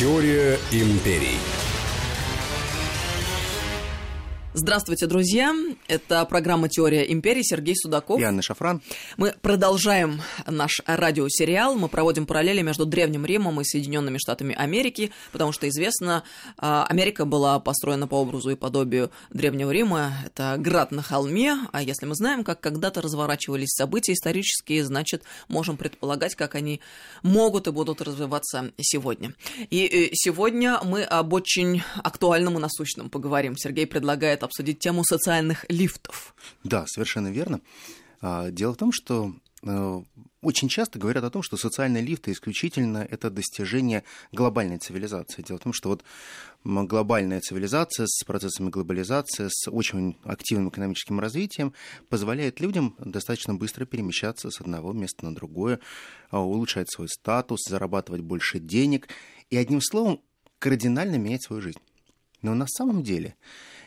Теория империй. Здравствуйте, друзья. Это программа «Теория империи». Сергей Судаков. И Анна Шафран. Мы продолжаем наш радиосериал. Мы проводим параллели между Древним Римом и Соединенными Штатами Америки, потому что известно, а, Америка была построена по образу и подобию Древнего Рима. Это град на холме, а если мы знаем, как когда-то разворачивались события исторические, значит, можем предполагать, как они могут и будут развиваться сегодня. И э, сегодня мы об очень актуальном и насущном поговорим. Сергей предлагает предлагает обсудить тему социальных лифтов. Да, совершенно верно. А, дело в том, что э, очень часто говорят о том, что социальные лифты исключительно это достижение глобальной цивилизации. Дело в том, что вот глобальная цивилизация с процессами глобализации, с очень активным экономическим развитием позволяет людям достаточно быстро перемещаться с одного места на другое, а, улучшать свой статус, зарабатывать больше денег и, одним словом, кардинально менять свою жизнь. Но на самом деле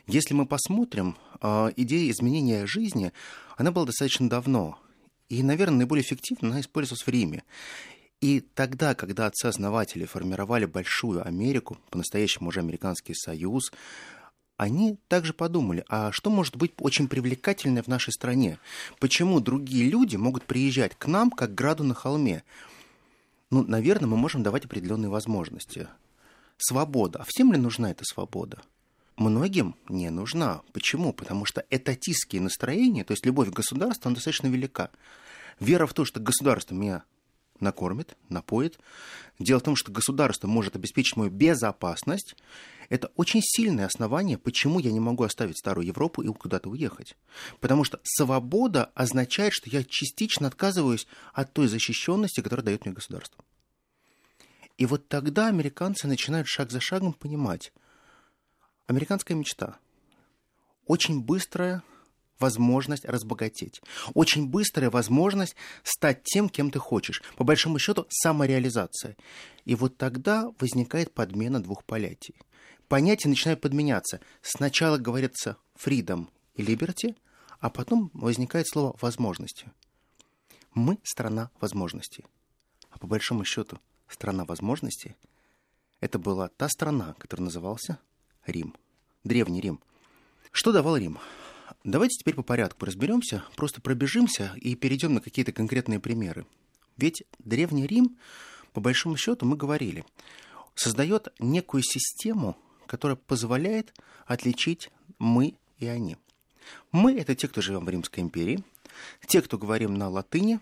если мы посмотрим, а, идея изменения жизни, она была достаточно давно. И, наверное, наиболее эффективно она использовалась в Риме. И тогда, когда отцы-основатели формировали большую Америку, по-настоящему уже Американский Союз, они также подумали, а что может быть очень привлекательное в нашей стране? Почему другие люди могут приезжать к нам, как граду на холме? Ну, наверное, мы можем давать определенные возможности. Свобода. А всем ли нужна эта свобода? многим не нужна. Почему? Потому что этатистские настроения, то есть любовь к государству, она достаточно велика. Вера в то, что государство меня накормит, напоит. Дело в том, что государство может обеспечить мою безопасность. Это очень сильное основание, почему я не могу оставить старую Европу и куда-то уехать. Потому что свобода означает, что я частично отказываюсь от той защищенности, которую дает мне государство. И вот тогда американцы начинают шаг за шагом понимать, Американская мечта. Очень быстрая возможность разбогатеть. Очень быстрая возможность стать тем, кем ты хочешь. По большому счету, самореализация. И вот тогда возникает подмена двух понятий. Понятия начинают подменяться. Сначала говорится freedom и liberty, а потом возникает слово возможности. Мы страна возможностей. А по большому счету, страна возможностей – это была та страна, которая назывался Рим. Древний Рим. Что давал Рим? Давайте теперь по порядку разберемся, просто пробежимся и перейдем на какие-то конкретные примеры. Ведь Древний Рим, по большому счету, мы говорили, создает некую систему, которая позволяет отличить мы и они. Мы – это те, кто живем в Римской империи, те, кто говорим на латыни,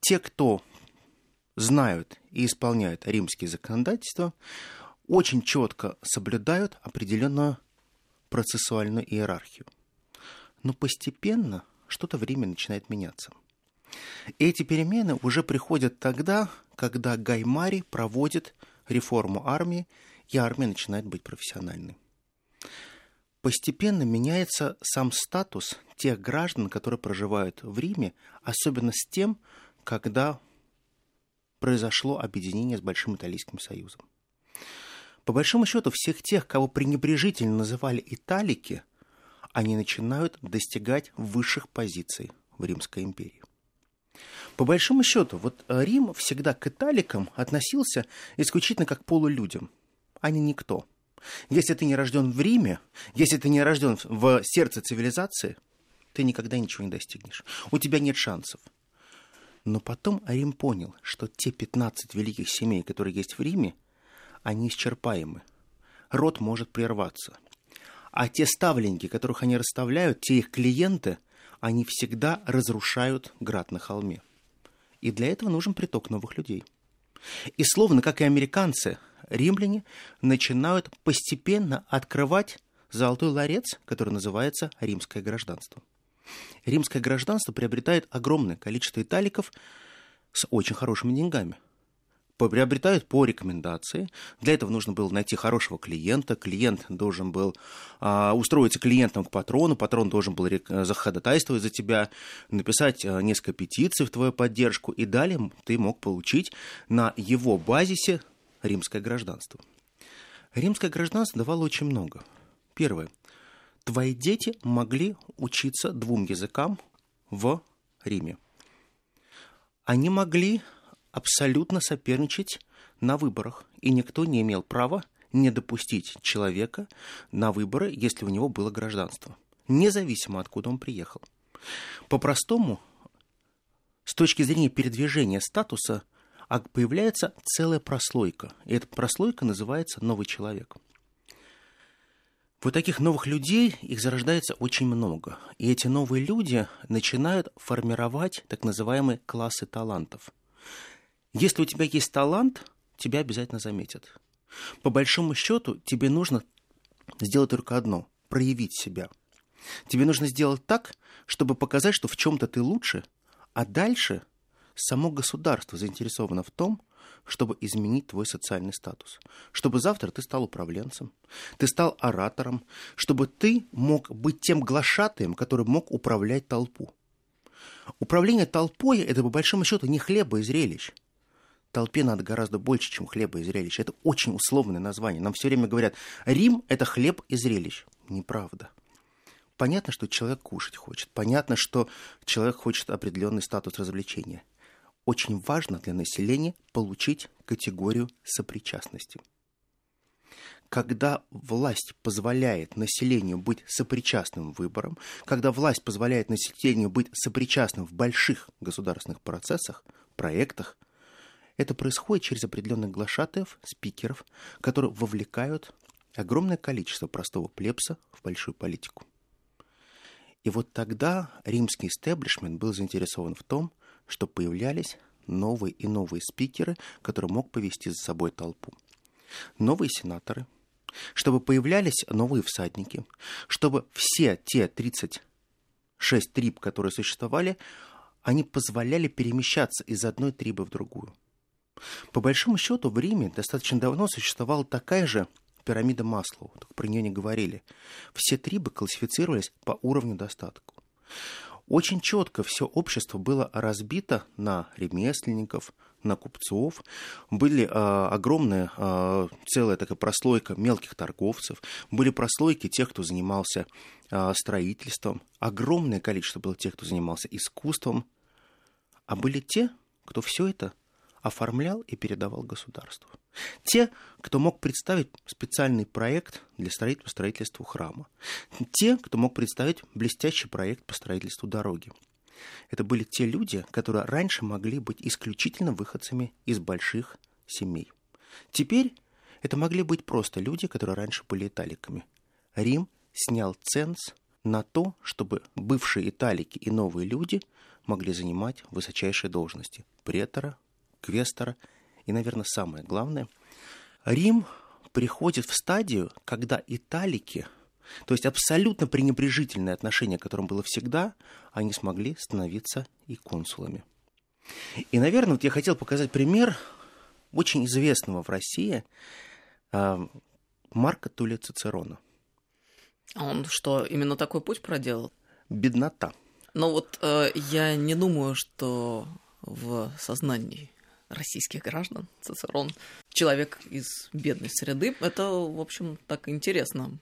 те, кто знают и исполняют римские законодательства, очень четко соблюдают определенную процессуальную иерархию. Но постепенно что-то время начинает меняться. И эти перемены уже приходят тогда, когда Гаймари проводит реформу армии, и армия начинает быть профессиональной. Постепенно меняется сам статус тех граждан, которые проживают в Риме, особенно с тем, когда произошло объединение с Большим Италийским Союзом. По большому счету, всех тех, кого пренебрежительно называли италики, они начинают достигать высших позиций в Римской империи. По большому счету, вот Рим всегда к италикам относился исключительно как к полулюдям. Они никто. Если ты не рожден в Риме, если ты не рожден в сердце цивилизации, ты никогда ничего не достигнешь. У тебя нет шансов. Но потом Рим понял, что те 15 великих семей, которые есть в Риме, они исчерпаемы. Рот может прерваться. А те ставленники, которых они расставляют, те их клиенты, они всегда разрушают град на холме. И для этого нужен приток новых людей. И словно, как и американцы, римляне начинают постепенно открывать золотой ларец, который называется римское гражданство. Римское гражданство приобретает огромное количество италиков с очень хорошими деньгами – приобретают по рекомендации. Для этого нужно было найти хорошего клиента. Клиент должен был а, устроиться клиентом к патрону. Патрон должен был заходатайствовать за тебя, написать а, несколько петиций в твою поддержку. И далее ты мог получить на его базисе римское гражданство. Римское гражданство давало очень много. Первое. Твои дети могли учиться двум языкам в Риме. Они могли абсолютно соперничать на выборах, и никто не имел права не допустить человека на выборы, если у него было гражданство, независимо откуда он приехал. По-простому, с точки зрения передвижения статуса, а появляется целая прослойка. И эта прослойка называется новый человек. Вот таких новых людей, их зарождается очень много. И эти новые люди начинают формировать так называемые классы талантов. Если у тебя есть талант, тебя обязательно заметят. По большому счету, тебе нужно сделать только одно – проявить себя. Тебе нужно сделать так, чтобы показать, что в чем-то ты лучше, а дальше само государство заинтересовано в том, чтобы изменить твой социальный статус. Чтобы завтра ты стал управленцем, ты стал оратором, чтобы ты мог быть тем глашатаем, который мог управлять толпу. Управление толпой – это, по большому счету, не хлеба и зрелищ. Толпе надо гораздо больше, чем хлеба и зрелищ. Это очень условное название. Нам все время говорят, Рим – это хлеб и зрелищ. Неправда. Понятно, что человек кушать хочет. Понятно, что человек хочет определенный статус развлечения – очень важно для населения получить категорию сопричастности. Когда власть позволяет населению быть сопричастным выборам, когда власть позволяет населению быть сопричастным в больших государственных процессах, проектах, это происходит через определенных глашатаев, спикеров, которые вовлекают огромное количество простого плебса в большую политику. И вот тогда римский истеблишмент был заинтересован в том, что появлялись новые и новые спикеры, которые мог повести за собой толпу. Новые сенаторы, чтобы появлялись новые всадники, чтобы все те 36 триб, которые существовали, они позволяли перемещаться из одной трибы в другую. По большому счету в Риме достаточно давно существовала такая же пирамида Маслоу, только про нее не говорили. Все трибы классифицировались по уровню достатка. Очень четко все общество было разбито на ремесленников, на купцов. Были э, огромная э, целая такая прослойка мелких торговцев. Были прослойки тех, кто занимался э, строительством. Огромное количество было тех, кто занимался искусством. А были те, кто все это оформлял и передавал государству. Те, кто мог представить специальный проект для строительства, строительства храма. Те, кто мог представить блестящий проект по строительству дороги. Это были те люди, которые раньше могли быть исключительно выходцами из больших семей. Теперь это могли быть просто люди, которые раньше были италиками. Рим снял ценз на то, чтобы бывшие италики и новые люди могли занимать высочайшие должности – претора, квестора – и, наверное, самое главное, Рим приходит в стадию, когда италики, то есть абсолютно пренебрежительное отношение, которым было всегда, они смогли становиться и консулами. И, наверное, вот я хотел показать пример очень известного в России а, Марка Тулия Цицерона. А он что, именно такой путь проделал? Беднота. Но вот э, я не думаю, что в сознании российских граждан, Цицерон, человек из бедной среды. Это, в общем, так интересно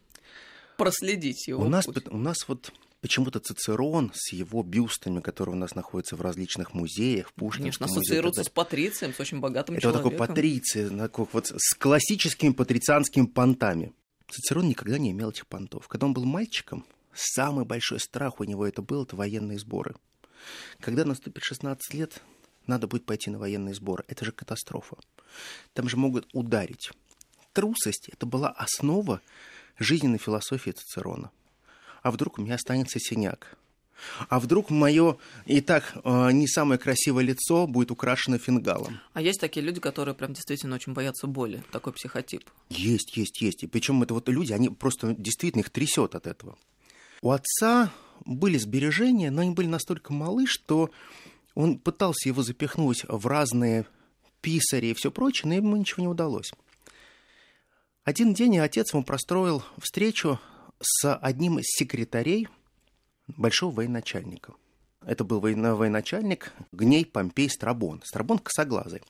проследить его. У нас, у нас вот почему-то Цицерон с его бюстами, которые у нас находятся в различных музеях, Пушкинском Конечно, ассоциируется музее, с патрицием, с очень богатым Это человеком. вот такой патриций, такой вот с классическими патрицианскими понтами. Цицерон никогда не имел этих понтов. Когда он был мальчиком, самый большой страх у него это был, это военные сборы. Когда наступит 16 лет, надо будет пойти на военные сборы. Это же катастрофа. Там же могут ударить. Трусость – это была основа жизненной философии Цицерона. А вдруг у меня останется синяк? А вдруг мое и так э, не самое красивое лицо будет украшено фингалом? А есть такие люди, которые прям действительно очень боятся боли, такой психотип? Есть, есть, есть. И причем это вот люди, они просто действительно их трясет от этого. У отца были сбережения, но они были настолько малы, что он пытался его запихнуть в разные писари и все прочее, но ему ничего не удалось. Один день отец ему простроил встречу с одним из секретарей большого военачальника. Это был военачальник Гней Помпей Страбон. Страбон косоглазый.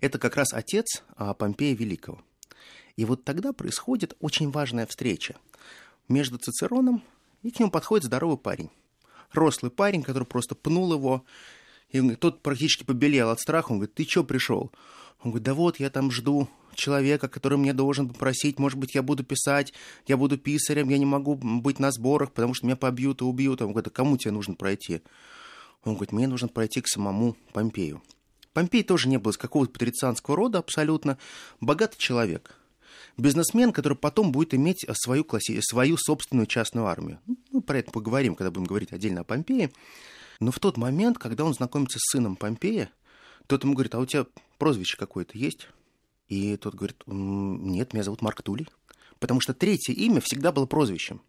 Это как раз отец а, Помпея Великого. И вот тогда происходит очень важная встреча между Цицероном и к нему подходит здоровый парень. Рослый парень, который просто пнул его и тот практически побелел от страха. Он говорит, ты что пришел? Он говорит, да вот, я там жду человека, который мне должен попросить, может быть, я буду писать, я буду писарем, я не могу быть на сборах, потому что меня побьют и убьют. Он говорит, а кому тебе нужно пройти? Он говорит, мне нужно пройти к самому Помпею. Помпей тоже не был из какого-то патрицианского рода абсолютно. Богатый человек. Бизнесмен, который потом будет иметь свою, класси... свою собственную частную армию. Ну, про это поговорим, когда будем говорить отдельно о Помпее. Но в тот момент, когда он знакомится с сыном Помпея, тот ему говорит, а у тебя прозвище какое-то есть? И тот говорит, нет, меня зовут Марк Тулей. Потому что третье имя всегда было прозвищем.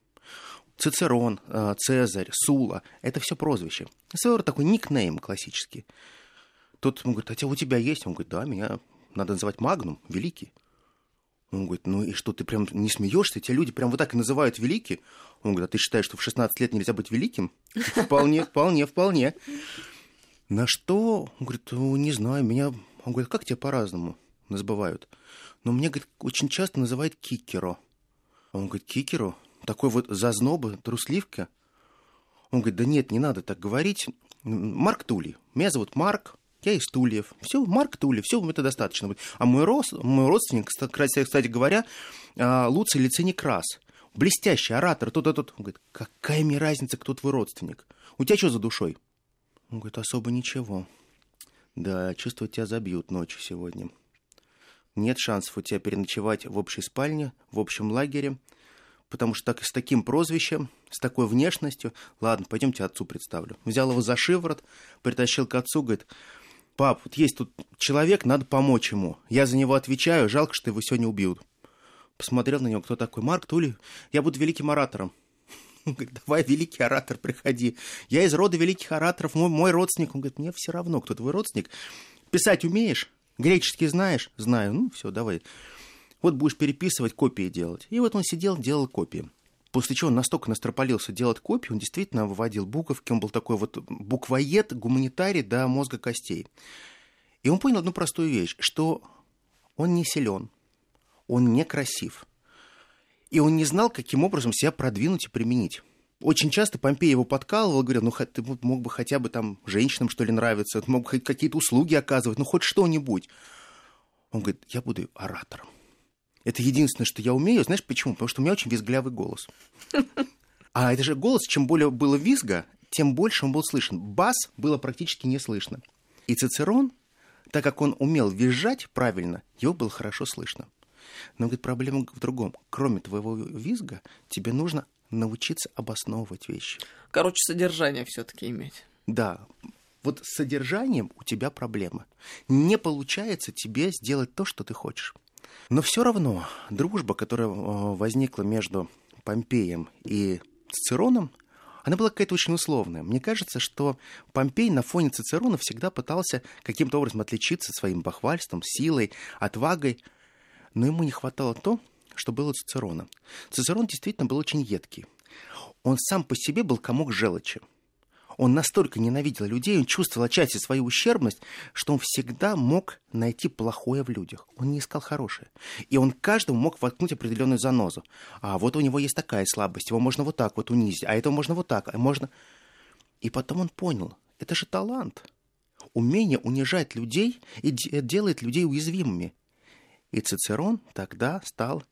Цицерон, э, Цезарь, Сула – это все прозвище. Своего такой никнейм классический. Тот ему говорит, а у тебя есть? Он говорит, да, меня надо называть Магнум, Великий. Он говорит, ну и что, ты прям не смеешься? Тебя люди прям вот так и называют Великий? Он говорит, а ты считаешь, что в 16 лет нельзя быть великим? Вполне, вполне, вполне. На что? Он говорит, ну, не знаю, меня... Он говорит, как тебя по-разному называют? Но мне, говорит, очень часто называют Кикеро. Он говорит, Кикеро? Такой вот зазноба, трусливка? Он говорит, да нет, не надо так говорить. Марк Тули. Меня зовут Марк, я из Тульев. Все, Марк Тули, все, это достаточно будет. А мой, рос, мой родственник, кстати, говоря, а, Луций Лицей Крас. Блестящий оратор, тот-тот. Он говорит, какая мне разница, кто твой родственник? У тебя что за душой? Он говорит, особо ничего. Да, чувствую, тебя забьют ночью сегодня. Нет шансов у тебя переночевать в общей спальне, в общем лагере, потому что так, с таким прозвищем, с такой внешностью... Ладно, пойдемте отцу представлю. Взял его за шиворот, притащил к отцу, говорит, пап, вот есть тут человек, надо помочь ему. Я за него отвечаю, жалко, что его сегодня убьют. Посмотрел на него, кто такой, Марк Тули, я буду великим оратором. Он говорит, давай, великий оратор, приходи. Я из рода великих ораторов, мой, мой родственник. Он говорит, мне все равно, кто твой родственник. Писать умеешь? Греческий знаешь? Знаю. Ну, все, давай. Вот будешь переписывать, копии делать. И вот он сидел, делал копии. После чего он настолько настропалился делать копии, он действительно выводил буковки, он был такой вот буквоед, гуманитарий до мозга костей. И он понял одну простую вещь, что он не силен, он некрасив – и он не знал, каким образом себя продвинуть и применить. Очень часто Помпей его подкалывал, говорил, ну ты мог бы хотя бы там женщинам, что ли, нравиться, мог бы какие-то услуги оказывать, ну хоть что-нибудь. Он говорит, я буду оратором. Это единственное, что я умею. Знаешь почему? Потому что у меня очень визглявый голос. А это же голос, чем более было визга, тем больше он был слышен. Бас было практически не слышно. И Цицерон, так как он умел визжать правильно, его было хорошо слышно. Но, говорит, проблема в другом. Кроме твоего визга, тебе нужно научиться обосновывать вещи. Короче, содержание все-таки иметь. Да. Вот с содержанием у тебя проблема. Не получается тебе сделать то, что ты хочешь. Но все равно дружба, которая э, возникла между Помпеем и Цицероном, она была какая-то очень условная. Мне кажется, что Помпей на фоне Цицерона всегда пытался каким-то образом отличиться своим бахвальством, силой, отвагой но ему не хватало то, что было у Цицерона. Цицерон действительно был очень едкий. Он сам по себе был комок желчи. Он настолько ненавидел людей, он чувствовал отчасти свою ущербность, что он всегда мог найти плохое в людях. Он не искал хорошее. И он каждому мог воткнуть определенную занозу. А вот у него есть такая слабость, его можно вот так вот унизить, а этого можно вот так, а можно... И потом он понял, это же талант. Умение унижать людей и делает людей уязвимыми. И Цицерон тогда стал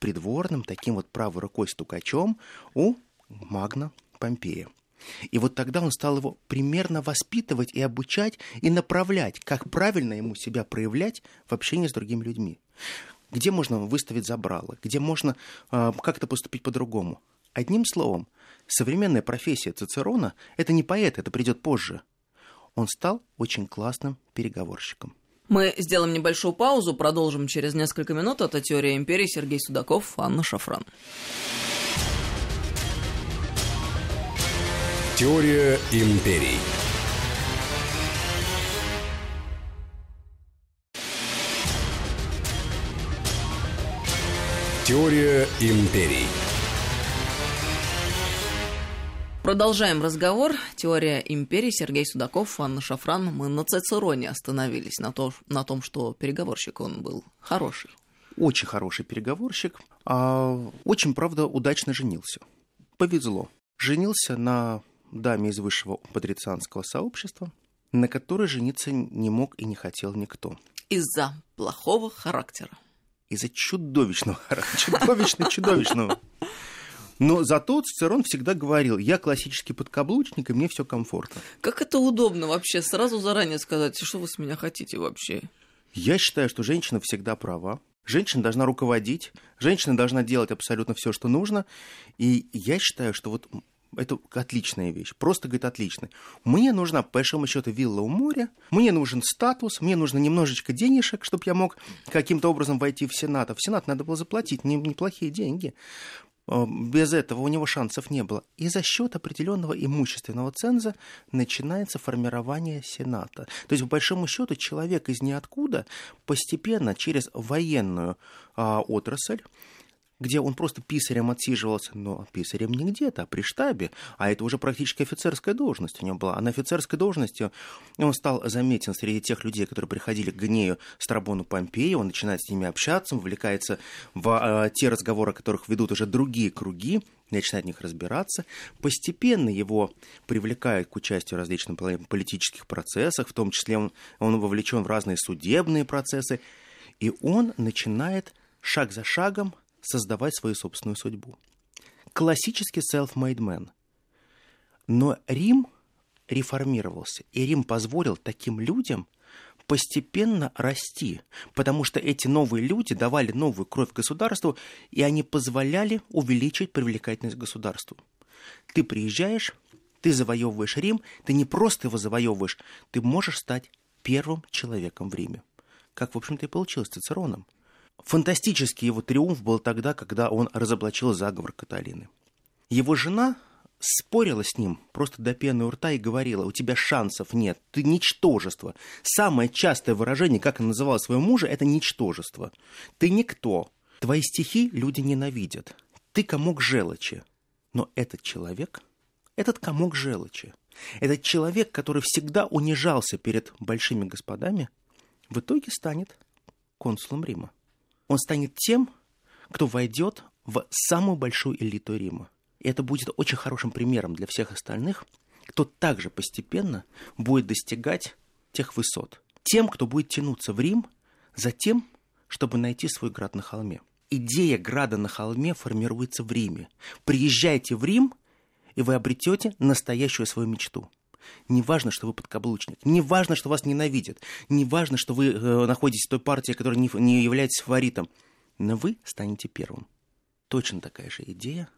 придворным, таким вот правой рукой стукачом у Магна Помпея. И вот тогда он стал его примерно воспитывать и обучать, и направлять, как правильно ему себя проявлять в общении с другими людьми. Где можно выставить забрало, где можно э, как-то поступить по-другому. Одним словом, современная профессия Цицерона – это не поэт, это придет позже. Он стал очень классным переговорщиком. Мы сделаем небольшую паузу, продолжим через несколько минут. Это «Теория империи» Сергей Судаков, Анна Шафран. Теория империй. Теория империй. Продолжаем разговор. Теория империи. Сергей Судаков, Анна Шафран. Мы на Цицероне остановились, на, то, на том, что переговорщик он был хороший. Очень хороший переговорщик. А очень, правда, удачно женился. Повезло. Женился на даме из высшего патрицианского сообщества, на которой жениться не мог и не хотел никто. Из-за плохого характера. Из-за чудовищного характера. Чудовищно-чудовищного. Но зато Цицерон всегда говорил, я классический подкаблучник, и мне все комфортно. Как это удобно вообще, сразу заранее сказать, что вы с меня хотите вообще? Я считаю, что женщина всегда права. Женщина должна руководить, женщина должна делать абсолютно все, что нужно. И я считаю, что вот это отличная вещь. Просто, говорит, отлично. Мне нужна, по большому счету, вилла у моря, мне нужен статус, мне нужно немножечко денежек, чтобы я мог каким-то образом войти в Сенат. А в Сенат надо было заплатить неплохие деньги. Э, без этого у него шансов не было. И за счет определенного имущественного ценза начинается формирование Сената. То есть, по большому счету, человек из ниоткуда постепенно через военную а, отрасль где он просто писарем отсиживался, но писарем не где-то, а при штабе, а это уже практически офицерская должность у него была. А на офицерской должности он стал заметен среди тех людей, которые приходили к Гнею Страбону Помпею, он начинает с ними общаться, вовлекается в э, те разговоры, которых ведут уже другие круги, начинает в них разбираться. Постепенно его привлекают к участию в различных политических процессах, в том числе он, он вовлечен в разные судебные процессы, и он начинает шаг за шагом создавать свою собственную судьбу. Классический self-made man. Но Рим реформировался, и Рим позволил таким людям постепенно расти, потому что эти новые люди давали новую кровь государству, и они позволяли увеличить привлекательность государству. Ты приезжаешь, ты завоевываешь Рим, ты не просто его завоевываешь, ты можешь стать первым человеком в Риме. Как, в общем-то, и получилось с Цицероном – Фантастический его триумф был тогда, когда он разоблачил заговор Каталины. Его жена спорила с ним просто до пены у рта и говорила, у тебя шансов нет, ты ничтожество. Самое частое выражение, как она называла своего мужа, это ничтожество. Ты никто. Твои стихи люди ненавидят. Ты комок желчи. Но этот человек, этот комок желчи, этот человек, который всегда унижался перед большими господами, в итоге станет консулом Рима он станет тем, кто войдет в самую большую элиту Рима. И это будет очень хорошим примером для всех остальных, кто также постепенно будет достигать тех высот. Тем, кто будет тянуться в Рим за тем, чтобы найти свой град на холме. Идея града на холме формируется в Риме. Приезжайте в Рим, и вы обретете настоящую свою мечту. Не важно, что вы подкаблучник, не важно, что вас ненавидят, не важно, что вы э, находитесь в той партии, которая не, не является фаворитом, но вы станете первым. Точно такая же идея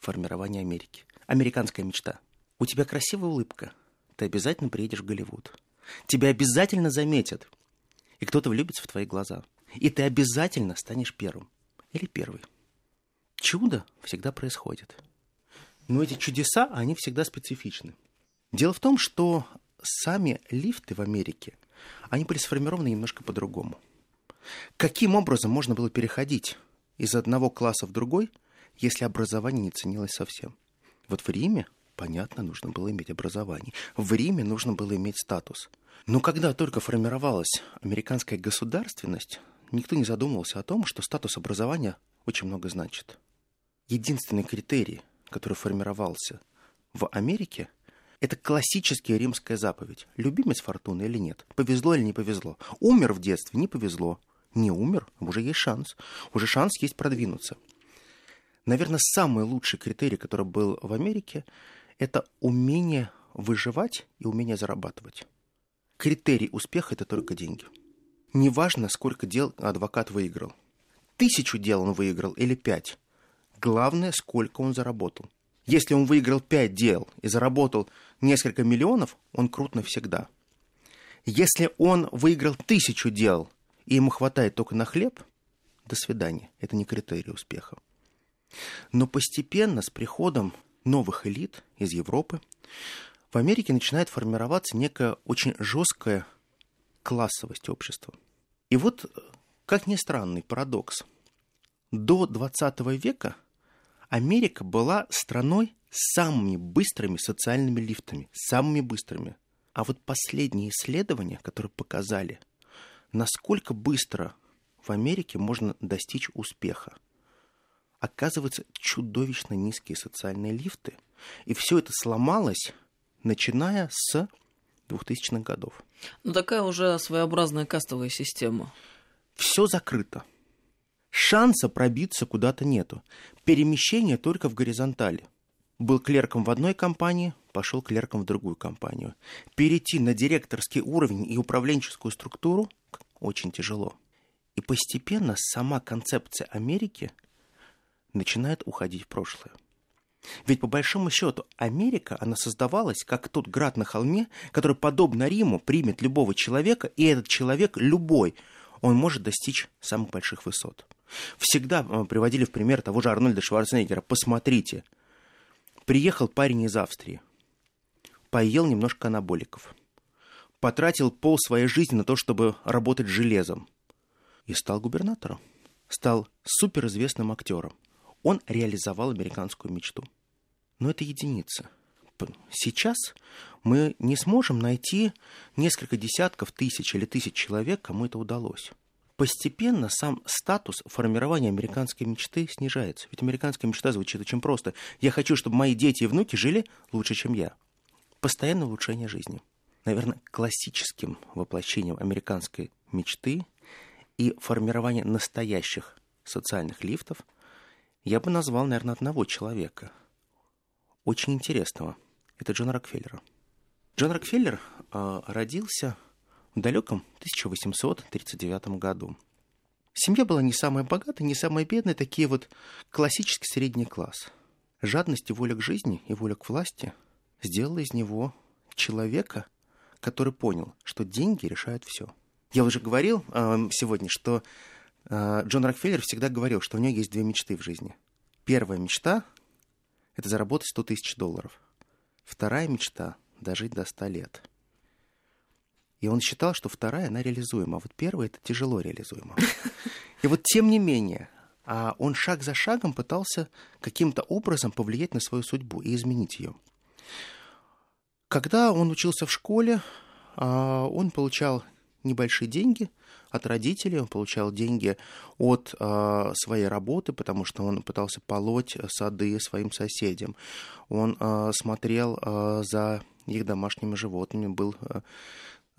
формирования Америки. Американская мечта. У тебя красивая улыбка, ты обязательно приедешь в Голливуд. Тебя обязательно заметят, и кто-то влюбится в твои глаза. И ты обязательно станешь первым или первой. Чудо всегда происходит. Но эти чудеса, они всегда специфичны. Дело в том, что сами лифты в Америке, они были сформированы немножко по-другому. Каким образом можно было переходить из одного класса в другой, если образование не ценилось совсем? Вот в Риме, понятно, нужно было иметь образование. В Риме нужно было иметь статус. Но когда только формировалась американская государственность, никто не задумывался о том, что статус образования очень много значит. Единственный критерий, который формировался в Америке – это классическая римская заповедь. Любимец фортуны или нет? Повезло или не повезло? Умер в детстве? Не повезло. Не умер? Уже есть шанс. Уже шанс есть продвинуться. Наверное, самый лучший критерий, который был в Америке, это умение выживать и умение зарабатывать. Критерий успеха – это только деньги. Неважно, сколько дел адвокат выиграл. Тысячу дел он выиграл или пять. Главное, сколько он заработал – если он выиграл 5 дел и заработал несколько миллионов, он крут навсегда. Если он выиграл тысячу дел и ему хватает только на хлеб, до свидания. Это не критерий успеха. Но постепенно, с приходом новых элит из Европы, в Америке начинает формироваться некая очень жесткая классовость общества. И вот, как ни странный парадокс, до 20 века – Америка была страной с самыми быстрыми социальными лифтами, самыми быстрыми. А вот последние исследования, которые показали, насколько быстро в Америке можно достичь успеха. Оказывается, чудовищно низкие социальные лифты. И все это сломалось, начиная с 2000-х годов. Ну, такая уже своеобразная кастовая система. Все закрыто. Шанса пробиться куда-то нету. Перемещение только в горизонтали. Был клерком в одной компании, пошел клерком в другую компанию. Перейти на директорский уровень и управленческую структуру очень тяжело. И постепенно сама концепция Америки начинает уходить в прошлое. Ведь по большому счету Америка, она создавалась как тот град на холме, который, подобно Риму, примет любого человека, и этот человек, любой, он может достичь самых больших высот. Всегда э, приводили в пример того же Арнольда Шварценеггера. Посмотрите, приехал парень из Австрии, поел немножко анаболиков, потратил пол своей жизни на то, чтобы работать железом, и стал губернатором, стал суперизвестным актером – он реализовал американскую мечту. Но это единица. Сейчас мы не сможем найти несколько десятков тысяч или тысяч человек, кому это удалось. Постепенно сам статус формирования американской мечты снижается. Ведь американская мечта звучит очень просто. Я хочу, чтобы мои дети и внуки жили лучше, чем я. Постоянное улучшение жизни. Наверное, классическим воплощением американской мечты и формирование настоящих социальных лифтов – я бы назвал, наверное, одного человека, очень интересного. Это Джон Рокфеллера. Джон Рокфеллер э, родился далеком 1839 году. Семья была не самая богатая, не самая бедная, такие вот классический средний класс. Жадность и воля к жизни и воля к власти сделала из него человека, который понял, что деньги решают все. Я уже говорил э, сегодня, что а, Джон Рокфеллер всегда говорил, что у него есть две мечты в жизни. Первая мечта – это заработать 100 тысяч долларов. Вторая мечта – дожить до 100 лет. И он считал, что вторая, она реализуема, а вот первая – это тяжело реализуема. И вот тем не менее, а он шаг за шагом пытался каким-то образом повлиять на свою судьбу и изменить ее. Когда он учился в школе, а, он получал небольшие деньги от родителей, он получал деньги от э, своей работы, потому что он пытался полоть сады своим соседям. Он смотрел за их домашними животными, был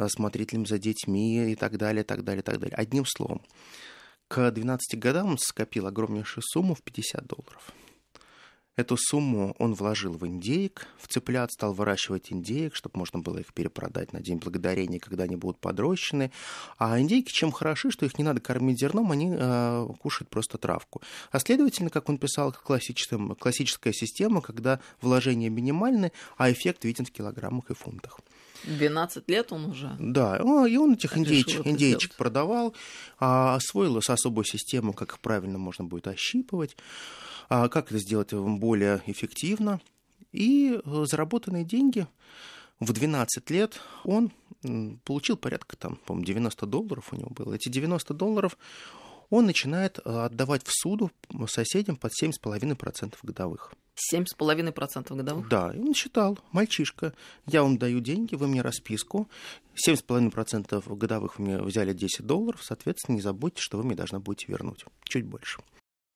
смотрителем за детьми и так далее, так далее, так далее. Одним словом, к 12 годам он скопил огромнейшую сумму в 50 долларов. Эту сумму он вложил в индейк, в цыплят стал выращивать индейк, чтобы можно было их перепродать на День Благодарения, когда они будут подрощены. А индейки чем хороши, что их не надо кормить зерном, они э, кушают просто травку. А следовательно, как он писал, классическая система, когда вложения минимальны, а эффект виден в килограммах и фунтах. 12 лет он уже? Да, и он этих индейчик, индейчик продавал, а, освоил с особую систему, как их правильно можно будет ощипывать. А как это сделать более эффективно. И э, заработанные деньги в 12 лет он получил порядка, там, по-моему, 90 долларов у него было. Эти 90 долларов он начинает э, отдавать в суду соседям под 7,5% годовых. 7,5% годовых? Да, и он считал, мальчишка, я вам даю деньги, вы мне расписку, 7,5% годовых вы мне взяли 10 долларов, соответственно, не забудьте, что вы мне должны будете вернуть, чуть больше.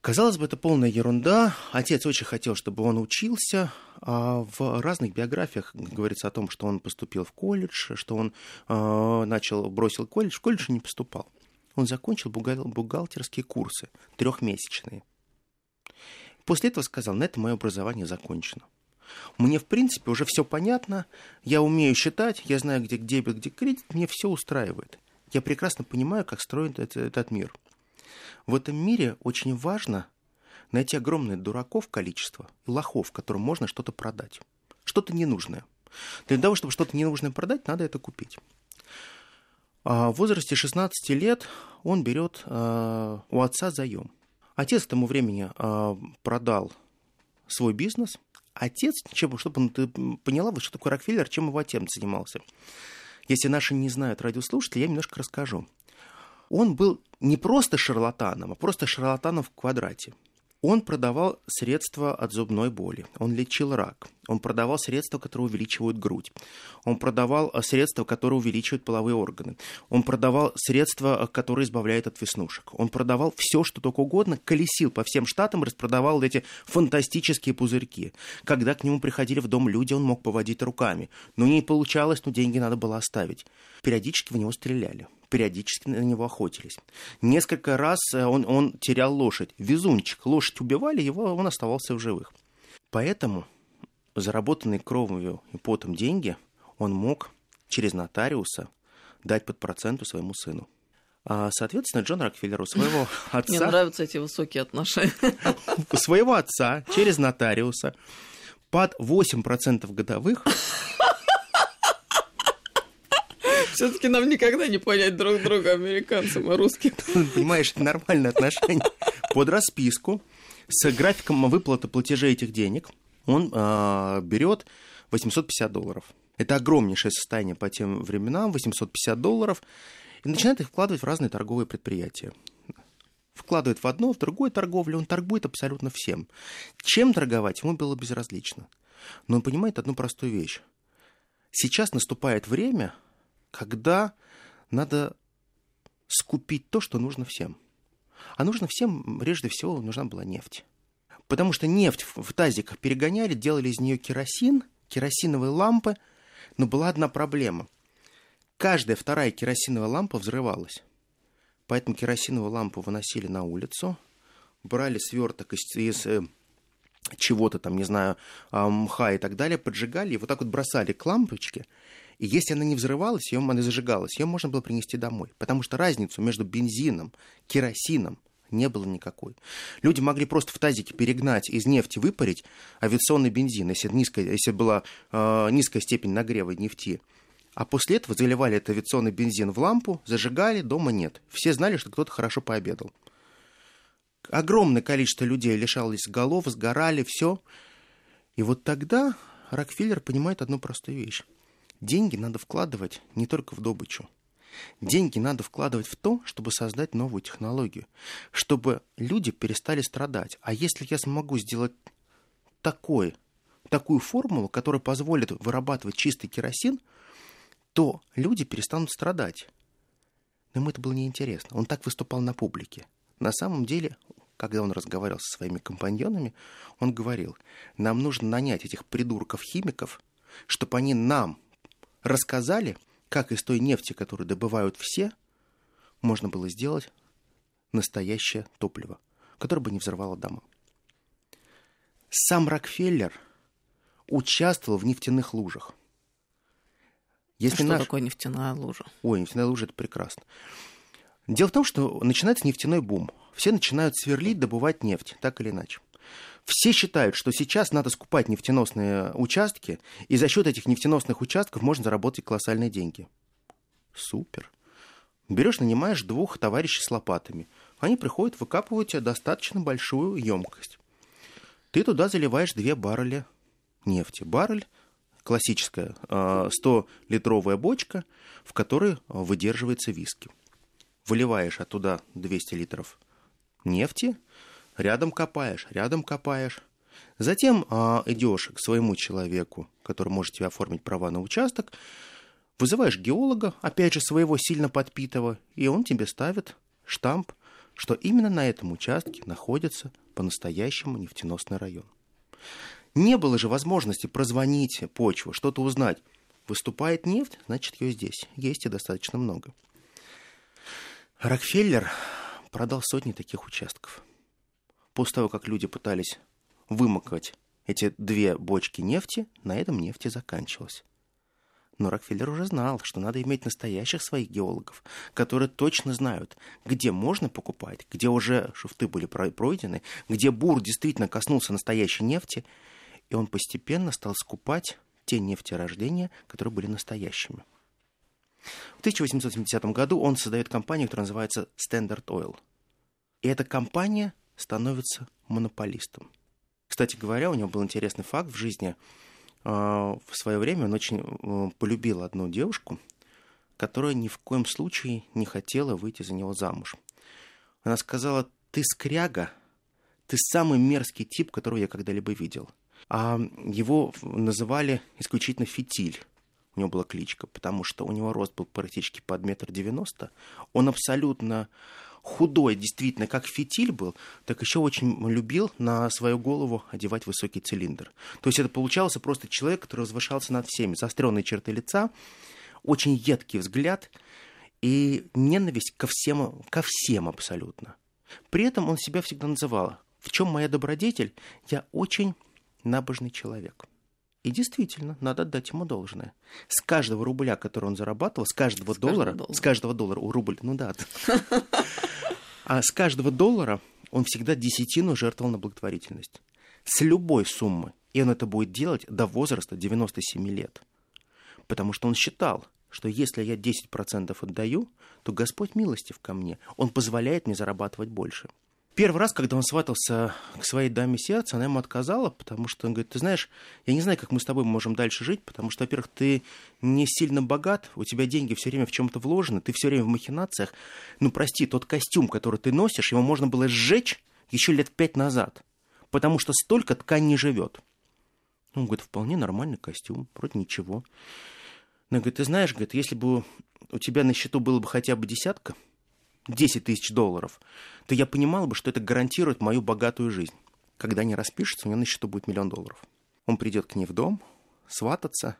Казалось бы, это полная ерунда. Отец очень хотел, чтобы он учился. А в разных биографиях говорится о том, что он поступил в колледж, что он э, начал, бросил колледж. В колледж не поступал. Он закончил бухгалтерские курсы, трехмесячные. После этого сказал, на этом мое образование закончено. Мне, в принципе, уже все понятно, я умею считать, я знаю, где дебет, где кредит, мне все устраивает. Я прекрасно понимаю, как строен этот, этот мир. В этом мире очень важно найти огромное дураков количество и лохов, которым можно что-то продать. Что-то ненужное. Для того, чтобы что-то ненужное продать, надо это купить. А в возрасте 16 лет он берет а, у отца заем. Отец к тому времени а, продал свой бизнес. Отец, чем, чтобы ты поняла, вот, что такое Рокфеллер, чем его отец занимался. Если наши не знают радиослушатели, я немножко расскажу он был не просто шарлатаном, а просто шарлатаном в квадрате. Он продавал средства от зубной боли, он лечил рак, он продавал средства, которые увеличивают грудь, он продавал э, средства, которые увеличивают половые органы, он продавал средства, э, которые избавляют от веснушек, он продавал все, что только угодно, колесил по всем штатам, распродавал эти фантастические пузырьки. Когда к нему приходили в дом люди, он мог поводить руками. Но не получалось, но деньги надо было оставить. Периодически в него стреляли периодически на него охотились. Несколько раз э, он, он терял лошадь. Везунчик. Лошадь убивали, его, он оставался в живых. Поэтому заработанные кровью и потом деньги он мог через нотариуса дать под проценту своему сыну. А, соответственно, Джон Рокфеллер у своего отца... Мне нравятся эти высокие отношения. У своего отца через нотариуса под 8% годовых Все-таки нам никогда не понять друг друга, американцам и русским. Понимаешь, это нормальное отношение. Под расписку с графиком выплаты платежей этих денег он э, берет 850 долларов. Это огромнейшее состояние по тем временам, 850 долларов, и начинает их вкладывать в разные торговые предприятия. Вкладывает в одно, в другое торговлю, он торгует абсолютно всем. Чем торговать, ему было безразлично. Но он понимает одну простую вещь. Сейчас наступает время, когда надо скупить то, что нужно всем. А нужно всем, прежде всего, нужна была нефть. Потому что нефть в тазиках перегоняли, делали из нее керосин, керосиновые лампы, но была одна проблема. Каждая вторая керосиновая лампа взрывалась. Поэтому керосиновую лампу выносили на улицу, брали сверток из, из э, чего-то там, не знаю, мха и так далее, поджигали и вот так вот бросали к лампочке – и если она не взрывалась, ее, она зажигалась, ее можно было принести домой. Потому что разницу между бензином, керосином не было никакой. Люди могли просто в тазике перегнать из нефти, выпарить авиационный бензин, если, низкая, если была э, низкая степень нагрева нефти. А после этого заливали этот авиационный бензин в лампу, зажигали, дома нет. Все знали, что кто-то хорошо пообедал. Огромное количество людей лишалось голов, сгорали, все. И вот тогда Рокфеллер понимает одну простую вещь. Деньги надо вкладывать не только в добычу. Деньги надо вкладывать в то, чтобы создать новую технологию, чтобы люди перестали страдать. А если я смогу сделать такой, такую формулу, которая позволит вырабатывать чистый керосин, то люди перестанут страдать. Но ему это было неинтересно. Он так выступал на публике. На самом деле, когда он разговаривал со своими компаньонами, он говорил, нам нужно нанять этих придурков-химиков, чтобы они нам рассказали, как из той нефти, которую добывают все, можно было сделать настоящее топливо, которое бы не взорвало дома. Сам Рокфеллер участвовал в нефтяных лужах. Если а что наш... такое нефтяная лужа? Ой, нефтяная лужа – это прекрасно. Дело в том, что начинается нефтяной бум. Все начинают сверлить, добывать нефть, так или иначе. Все считают, что сейчас надо скупать нефтеносные участки, и за счет этих нефтеносных участков можно заработать колоссальные деньги. Супер. Берешь, нанимаешь двух товарищей с лопатами. Они приходят, выкапывают тебе достаточно большую емкость. Ты туда заливаешь две барреля нефти. Баррель классическая 100-литровая бочка, в которой выдерживается виски. Выливаешь оттуда 200 литров нефти, рядом копаешь, рядом копаешь. Затем а, идешь к своему человеку, который может тебе оформить права на участок, вызываешь геолога, опять же своего сильно подпитого, и он тебе ставит штамп, что именно на этом участке находится по-настоящему нефтеносный район. Не было же возможности прозвонить почву, что-то узнать. Выступает нефть, значит, ее здесь. Есть и достаточно много. Рокфеллер продал сотни таких участков после того, как люди пытались вымокать эти две бочки нефти, на этом нефти заканчивалась. Но Рокфеллер уже знал, что надо иметь настоящих своих геологов, которые точно знают, где можно покупать, где уже шуфты были пройдены, где бур действительно коснулся настоящей нефти, и он постепенно стал скупать те нефтерождения, которые были настоящими. В 1870 году он создает компанию, которая называется Standard Oil. И эта компания становится монополистом. Кстати говоря, у него был интересный факт в жизни. А, в свое время он очень э, полюбил одну девушку, которая ни в коем случае не хотела выйти за него замуж. Она сказала, ты скряга, ты самый мерзкий тип, которого я когда-либо видел. А его называли исключительно фитиль. У него была кличка, потому что у него рост был практически под метр девяносто. Он абсолютно худой, действительно, как фитиль был, так еще очень любил на свою голову одевать высокий цилиндр. То есть это получался просто человек, который возвышался над всеми. Заостренные черты лица, очень едкий взгляд и ненависть ко всем, ко всем абсолютно. При этом он себя всегда называл. В чем моя добродетель? Я очень набожный человек. И действительно, надо отдать ему должное. С каждого рубля, который он зарабатывал, с каждого с доллара, каждого с каждого доллара, у рубль, ну да, а с каждого доллара он всегда десятину жертвовал на благотворительность. С любой суммы. И он это будет делать до возраста 97 лет. Потому что он считал, что если я 10% отдаю, то Господь милостив ко мне. Он позволяет мне зарабатывать больше. Первый раз, когда он сватался к своей даме сердца, она ему отказала, потому что он говорит, ты знаешь, я не знаю, как мы с тобой можем дальше жить, потому что, во-первых, ты не сильно богат, у тебя деньги все время в чем-то вложены, ты все время в махинациях. Ну, прости, тот костюм, который ты носишь, его можно было сжечь еще лет пять назад, потому что столько ткань не живет. Он говорит, вполне нормальный костюм, вроде ничего. Она говорит, ты знаешь, говорит, если бы у тебя на счету было бы хотя бы десятка, 10 тысяч долларов, то я понимал бы, что это гарантирует мою богатую жизнь. Когда не распишется, у него на счету будет миллион долларов. Он придет к ней в дом, свататься,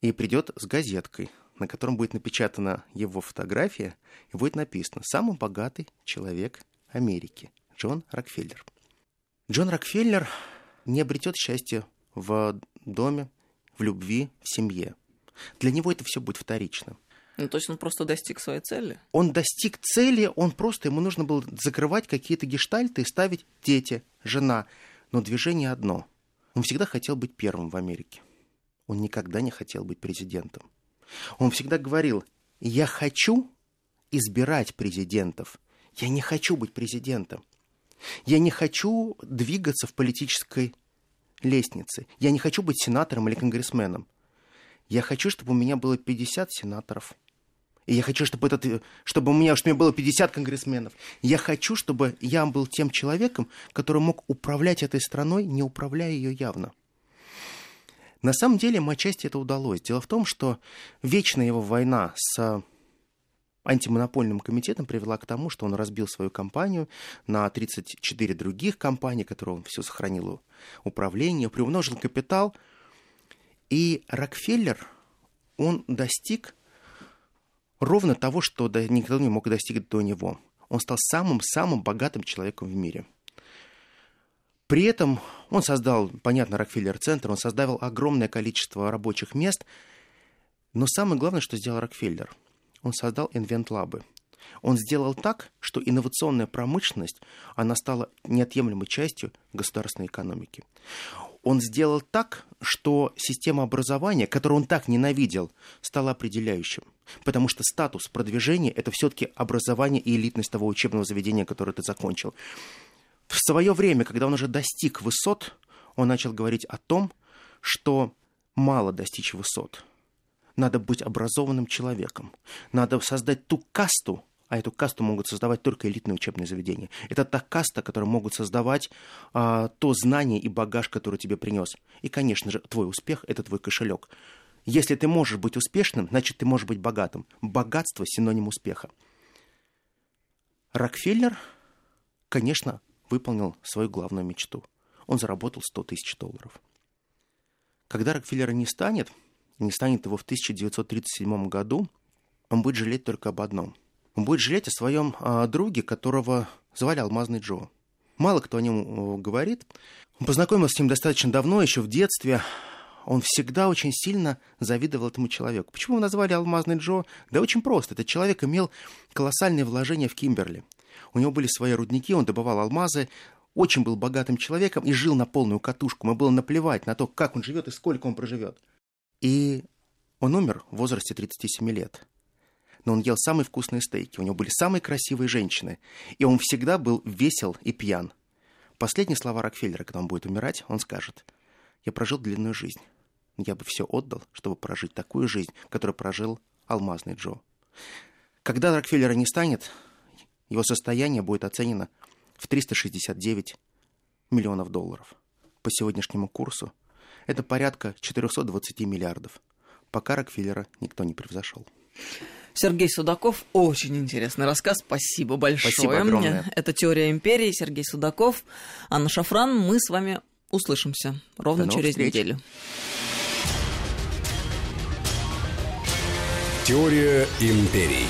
и придет с газеткой, на котором будет напечатана его фотография, и будет написано «Самый богатый человек Америки» Джон Рокфеллер. Джон Рокфеллер не обретет счастья в доме, в любви, в семье. Для него это все будет вторично. Ну, то есть он просто достиг своей цели? Он достиг цели, он просто, ему нужно было закрывать какие-то гештальты и ставить дети, жена. Но движение одно. Он всегда хотел быть первым в Америке. Он никогда не хотел быть президентом. Он всегда говорил, я хочу избирать президентов. Я не хочу быть президентом. Я не хочу двигаться в политической лестнице. Я не хочу быть сенатором или конгрессменом. Я хочу, чтобы у меня было 50 сенаторов – и я хочу, чтобы, этот, чтобы у меня, чтобы у меня было 50 конгрессменов. Я хочу, чтобы я был тем человеком, который мог управлять этой страной, не управляя ее явно. На самом деле, ему отчасти это удалось. Дело в том, что вечная его война с антимонопольным комитетом привела к тому, что он разбил свою компанию на 34 других компаний, которые он все сохранил управление, приумножил капитал. И Рокфеллер, он достиг ровно того, что никто не мог достигнуть до него. Он стал самым-самым богатым человеком в мире. При этом он создал, понятно, Рокфеллер-центр, он создал огромное количество рабочих мест, но самое главное, что сделал Рокфеллер, он создал инвент-лабы. Он сделал так, что инновационная промышленность, она стала неотъемлемой частью государственной экономики он сделал так, что система образования, которую он так ненавидел, стала определяющим. Потому что статус продвижения – это все-таки образование и элитность того учебного заведения, которое ты закончил. В свое время, когда он уже достиг высот, он начал говорить о том, что мало достичь высот. Надо быть образованным человеком. Надо создать ту касту, а эту касту могут создавать только элитные учебные заведения. Это та каста, которая могут создавать а, то знание и багаж, который тебе принес. И, конечно же, твой успех – это твой кошелек. Если ты можешь быть успешным, значит, ты можешь быть богатым. Богатство – синоним успеха. Рокфеллер, конечно, выполнил свою главную мечту. Он заработал 100 тысяч долларов. Когда Рокфеллера не станет, не станет его в 1937 году, он будет жалеть только об одном – он будет жалеть о своем а, друге, которого звали Алмазный Джо. Мало кто о нем говорит. Он познакомился с ним достаточно давно, еще в детстве. Он всегда очень сильно завидовал этому человеку. Почему его назвали Алмазный Джо? Да очень просто. Этот человек имел колоссальные вложения в Кимберли. У него были свои рудники, он добывал алмазы, очень был богатым человеком и жил на полную катушку. Ему было наплевать на то, как он живет и сколько он проживет. И он умер в возрасте 37 лет но он ел самые вкусные стейки, у него были самые красивые женщины, и он всегда был весел и пьян. Последние слова Рокфеллера, когда он будет умирать, он скажет, «Я прожил длинную жизнь. Я бы все отдал, чтобы прожить такую жизнь, которую прожил алмазный Джо». Когда Рокфеллера не станет, его состояние будет оценено в 369 миллионов долларов. По сегодняшнему курсу это порядка 420 миллиардов. Пока Рокфеллера никто не превзошел. Сергей Судаков, очень интересный рассказ. Спасибо большое. Спасибо огромное. Это «Теория империи». Сергей Судаков, Анна Шафран. Мы с вами услышимся ровно через встреч. неделю. Теория империй.